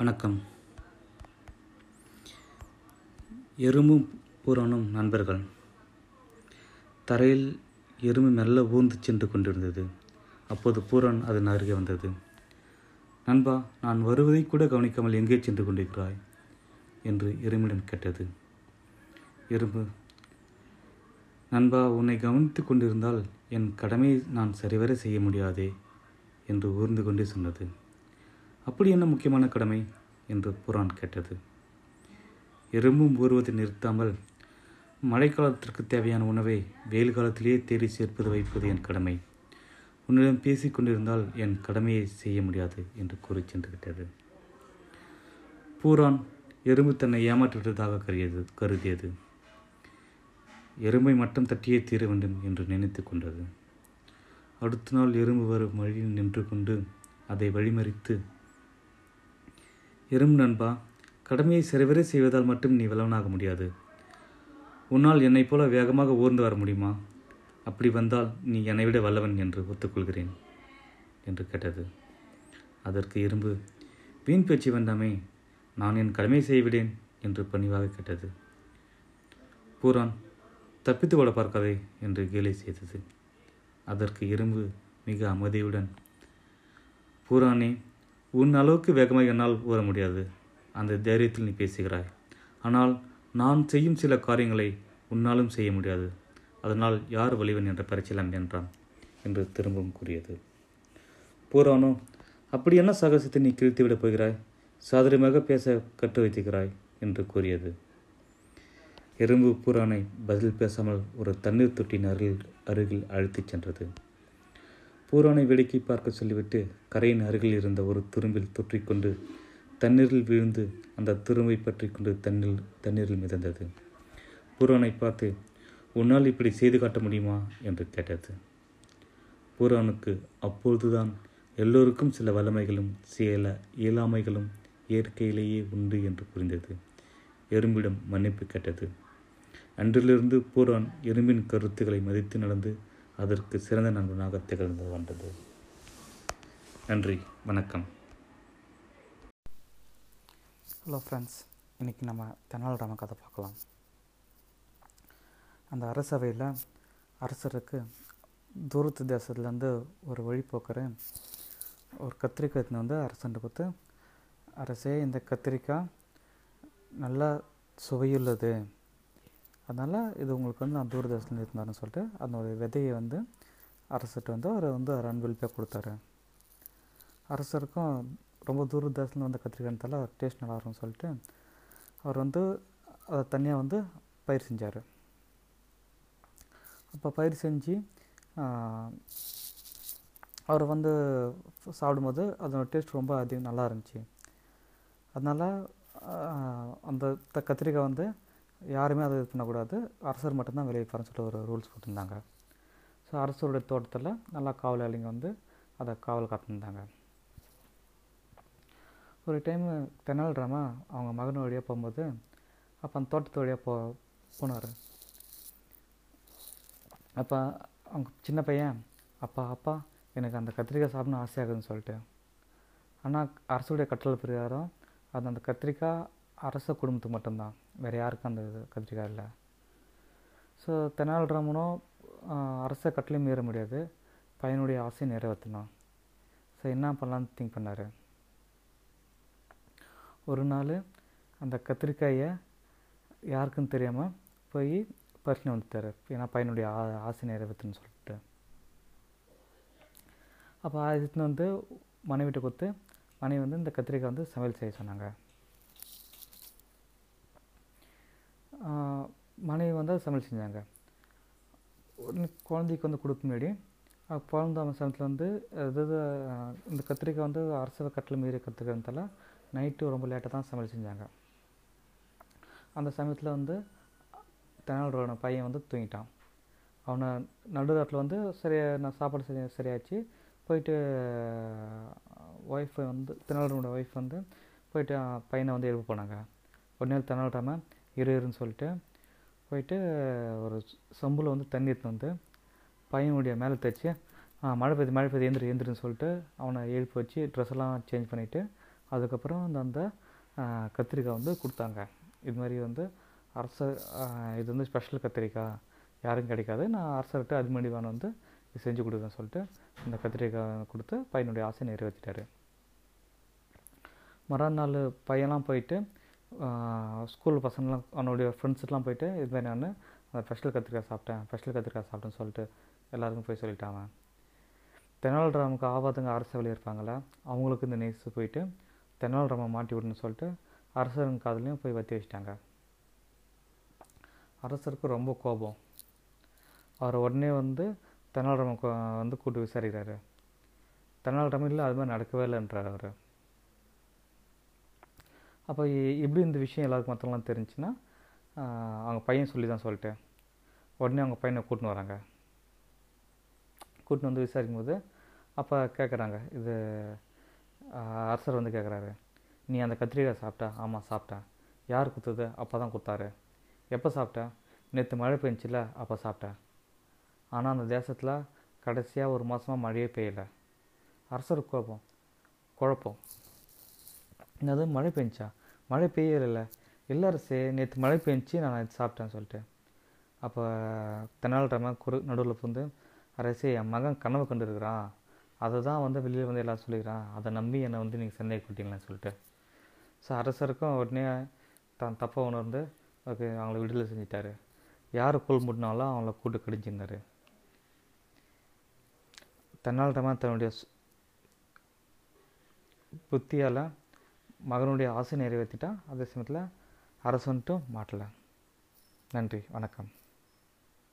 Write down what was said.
வணக்கம். எறும்பும் பூரணும் நண்பர்கள். தரையில் எறும்பு மெல்ல ஊர்ந்து சென்று கொண்டிருந்தது. அப்போது பூரான் அதன் அருகே வந்தது. நண்பா நான் வருவதை கூட கவனிக்காமல் எங்கே சென்று கொண்டிருக்கிறாய்? என்று எறும்பிடம் கேட்டது. எறும்பு நண்பா உன்னை கவனித்து கொண்டிருந்தால் என் கடமையை நான் சரிவர செய்ய முடியாதே என்று ஊர்ந்து கொண்டே சொன்னது. அப்படி என்ன முக்கியமான கடமை? என்று புரான் கேட்டது. எறும்பும் ஊறுவதை நிறுத்தாமல் மழைக்காலத்திற்கு தேவையான உணவை வெயில் காலத்திலேயே தேடி சேர்ப்பது வைப்பது என் கடமை. உன்னிடம் பேசிக்கொண்டிருந்தால் என் கடமையை செய்ய முடியாது என்று கூறி சென்று விட்டது பூரான் எறும்பு தன்னை ஏமாற்றிவிட்டதாக கருதியது கருதியது. எறும்பை மட்டும் தட்டியே தீர வேண்டும் என்று நினைத்து கொண்டது. அடுத்த நாள் எறும்பு வரும் வழியில் நின்று கொண்டு அதை வழிமறித்து எறும்பு நண்பா கடமையை சரிவர செய்வதால் மட்டும் நீ வல்லவனாக முடியாது. உன்னால் என்னைப் போல வேகமாக ஊர்ந்து வர முடியுமா? அப்படி வந்தால் நீ என்னை விட வல்லவன் என்று ஒத்துக்கொள்கிறேன் என்று கேட்டது. அதற்கு இரும்பு வீண் பேச்சு வேண்டாமே நான் என் கடமை செய்விடேன் என்று பணிவாக கேட்டது. பூரான் தப்பித்து ஓட பார்க்காதே என்று கேலி செய்தது. அதற்கு இரும்பு மிக அமைதியுடன் பூரானே உன் அளவுக்கு வேகமாக என்னால் ஊற முடியாது. அந்த தைரியத்தில் நீ பேசுகிறாய். ஆனால் நான் செய்யும் சில காரியங்களை உன்னாலும் செய்ய முடியாது. அதனால் யார் வலிவன் என்ற பரிச்சலம் என்றான் என்று திரும்பவும் கூறியது. பூரானோ அப்படி என்ன சாகசத்தை நீ கிழித்து விடப் போகிறாய்? சாதரியமாக பேச கற்று வைத்துகிறாய் என்று கூறியது. எறும்பு பூரானை பதில் பேசாமல் ஒரு தண்ணீர் தொட்டியின் அருகில் அருகில் அழைத்துச் சென்றது. பூரானை வேடிக்கை பார்க்க சொல்லிவிட்டு கரையின் அருகில் இருந்த ஒரு துரும்பில் தொற்றிக்கொண்டு தண்ணீரில் விழுந்து அந்த துரும்பை பற்றி கொண்டு தண்ணீர் தண்ணீரில் மிதந்தது. பூரானை பார்த்து உன்னால் இப்படி செய்து காட்ட முடியுமா? என்று கேட்டது. பூரானுக்கு அப்பொழுதுதான் எல்லோருக்கும் சில வல்லமைகளும் சில இயலாமைகளும் இயற்கையிலேயே உண்டு என்று புரிந்தது. எறும்பிடம் மன்னிப்பு கேட்டது. அன்றிலிருந்து பூரான் எறும்பின் கருத்துக்களை மதித்து நடந்து அதற்கு சிறந்த நண்பனாக திகழ்ந்து வந்தது. நன்றி வணக்கம். ஹலோ ஃப்ரெண்ட்ஸ் இன்றைக்கி நம்ம தெனாலிராம கதை பார்க்கலாம். அந்த அரசவையில் அரசருக்கு தூரத்து தேசத்துலேருந்து ஒரு வழிபோக்கர் ஒரு கத்திரிக்காய் எடுத்துன்னு வந்து அரசன்ட்டு கொடுத்து அரசே இந்த கத்திரிக்காய் நல்லா சுவையுள்ளது. அதனால் இது உங்களுக்கு வந்து நான் தூர்தர்ஷனில் இருந்தாருன்னு சொல்லிட்டு அதனுடைய விதையை வந்து அரசர்கிட்ட வந்து அவர் வந்து ஒரு அன்பளிப்பாக கொடுத்தாரு. அரசருக்கும் ரொம்ப தூர தேசத்தில் வந்த கத்திரிக்காய்னால டேஸ்ட் நல்லா இருக்கும்னு சொல்லிட்டு அவர் வந்து அதை தனியாக வந்து பயிர் செஞ்சார். அப்போ பயிர் செஞ்சு அவர் வந்து சாப்பிடும்போது அதோட டேஸ்ட் ரொம்ப அதிகம் நல்லா இருந்துச்சு. அதனால் அந்த த கத்திரிக்காய் வந்து யாருமே அதை இது பண்ணக்கூடாது. அரசர் மட்டும்தான் வெளியே போகிறேன் சொல்லிட்டு ஒரு ரூல்ஸ் போட்டிருந்தாங்க ஸோ அரசருடைய தோட்டத்தில் நல்லா காவலாளிங்க வந்து அதை காவல் காத்திருந்தாங்க. ஒரு டைம் தெனாலிராமா அவங்க மகன் வழியாக போகும்போது அப்போ அந்த தோட்டத்து வழியாக போ போனார். அப்போ அவங்க சின்ன பையன் அப்பா அப்பா எனக்கு அந்த கத்திரிக்காய் சாப்பிடணும் ஆசையாகுதுன்னு சொல்லிட்டு. ஆனால் அரசுடைய கட்டளை பிரகாரம் அது அந்த கத்திரிக்காய் அரச குடும்பத்துக்கு மட்டும்தான். வேறு யாருக்கும் அந்த இது கத்திரிக்காய் இல்லை. ஸோ தெனாலிராமனும் அரச கட்டளையும் மீற முடியாது. பையனுடைய ஆசையை நிறைவேற்றணும். ஸோ என்ன பண்ணலான்னு திங்க் பண்ணார். ஒரு நாள் அந்த கத்திரிக்காயை யாருக்கும் தெரியாமல் போய் பறிச்சுன்னு வந்துட்டார். ஏன்னா பையனுடைய ஆ ஆசை நிறைவேற்றுன்னு சொல்லிட்டு. அப்போ அதுன்னு வந்து மனைவிட்ட கொடுத்து மனைவி வந்து இந்த கத்திரிக்காய் வந்து சமையல் செய்ய சொன்னாங்க. மனைவி வந்து சமையல் செஞ்சாங்க. குழந்தைக்கு வந்து கொடுக்க முன்னாடி குழந்த அவசரத்தில் வந்து அதாவது இந்த கத்திரிக்காய் வந்து அரசு கட்டில் மீறி கற்றுக்கிறதால நைட்டு ரொம்ப லேட்டாக தான் சமையல் செஞ்சாங்க. அந்த சமயத்தில் வந்து தெனாலிரோட பையன் வந்து தூங்கிட்டான். அவனை நடுராட்டில் வந்து சரியாக நான் சாப்பாடு சரி சரியாச்சு. போயிட்டு ஒய்ஃப் வந்து தெனாலிரோட ஒய்ஃப் வந்து போயிட்டு பையனை வந்து எழுப்பு போனாங்க. உடனே தெனாலிராம இரு இருன்னு சொல்லிட்டு போயிட்டு ஒரு சொம்பில் வந்து தண்ணி எடுத்துன்னு வந்து பையனுடைய மேலே தைச்சி மழை பெய்து மழை பெய்து எந்திரி எந்திரின்னு சொல்லிட்டு அவனை எழுப்பி வச்சு ட்ரெஸ் எல்லாம் சேஞ்ச் பண்ணிவிட்டு அதுக்கப்புறம் அந்த அந்த கத்திரிக்காய் வந்து கொடுத்தாங்க. இது மாதிரி வந்து அரசர் இது வந்து ஸ்பெஷல் கத்திரிக்காய் யாரும் கிடைக்காது. நான் அரசர்கிட்ட அது மாதிரி வந்து இது செஞ்சு கொடுக்குறேன்னு சொல்லிட்டு இந்த கத்திரிக்காய் கொடுத்து பையனுடைய ஆசை நிறைவேற்றிட்டாரு. மறுநாள் பையன்லாம் போயிட்டு ஸ்கூல் பசங்களாம் அவனுடைய ஃப்ரெண்ட்ஸ்லாம் போயிட்டு இது மாதிரி நான் அந்த ஸ்பெஷல் கத்திரிக்காய் சாப்பிட்டேன் ஸ்பெஷல் கத்திரிக்காய் சாப்பிட்டேன்னு சொல்லிட்டு எல்லாருக்கும் போய் சொல்லிட்டான் அவன். தெனாலிராமுக்கு ஆபாதங்க அரச வழி இருப்பாங்களே அவங்களுக்கு இந்த நேசு போயிட்டு தெனாலிராமை மாட்டி விடணும்னு சொல்லிட்டு அரசருங்க காதலையும் போய் வத்தி வச்சிட்டாங்க. அரசருக்கு ரொம்ப கோபம். அவர் உடனே வந்து தெனாலிராம வந்து கூட்டு விசாரிக்கிறாரு. தெனாலிராமன் இல்லை அது மாதிரி நடக்கவே இல்லைன்றார் அவர். அப்போ எப்படி இந்த விஷயம் எல்லாருக்கும் மற்றவங்களாம் தெரிஞ்சுன்னா அவங்க பையன் சொல்லி தான் சொல்லிட்டு உடனே அவங்க பையனை கூட்டின்னு வராங்க. கூட்டின்னு வந்து விசாரிக்கும் போது அப்போ கேட்குறாங்க இது அரசர் வந்து கேட்குறாரு நீ அந்த கத்திரிக்காய் சாப்பிட்டா? ஆமாம் சாப்பிட்டேன். யார் கொடுத்தது அப்போ தான் கொடுத்தாரு. எப்போ சாப்பிட்டேன்? நேற்று மழை பெஞ்சில அப்போ சாப்பிட்டேன். ஆனால் அந்த தேசத்தில் கடைசியாக ஒரு மாதமாக மழையே பெய்யலை. அரசருக்கு கோபம். குழப்பம். என்னது மழை பெஞ்சா? மழை பெய்யலைல்ல. இல்லை அரசே நேற்று மழை பெஞ்சி நான் சாப்பிட்டேன் சொல்லிட்டு அப்போ தெனாலிராமன் குறு நடுவில் புந்து அரசு என் மகன் கனவு கண்டுருக்கிறான். அதை தான் வந்து வெளியில் வந்து எல்லாம் சொல்லிக்கிறான். அதை நம்பி என்னை வந்து நீங்கள் சந்தேக கூட்டிங்களேன்னு சொல்லிட்டு. ஸோ அரசருக்கும் உடனே தான் தப்பை உணர்ந்து ஓகே அவங்கள விடுதலை செஞ்சிட்டாரு. யார் கொள் முட்டினாலும் அவங்கள கூட்டு கடிஞ்சிருந்தார். தெனாலிராமன் தன்னுடைய புத்தியால் மகனுடைய ஆசை நிறைவேற்றிட்டான் அதே சமயத்தில் அரசன்ட்டும் மாட்டலை நன்றி வணக்கம்.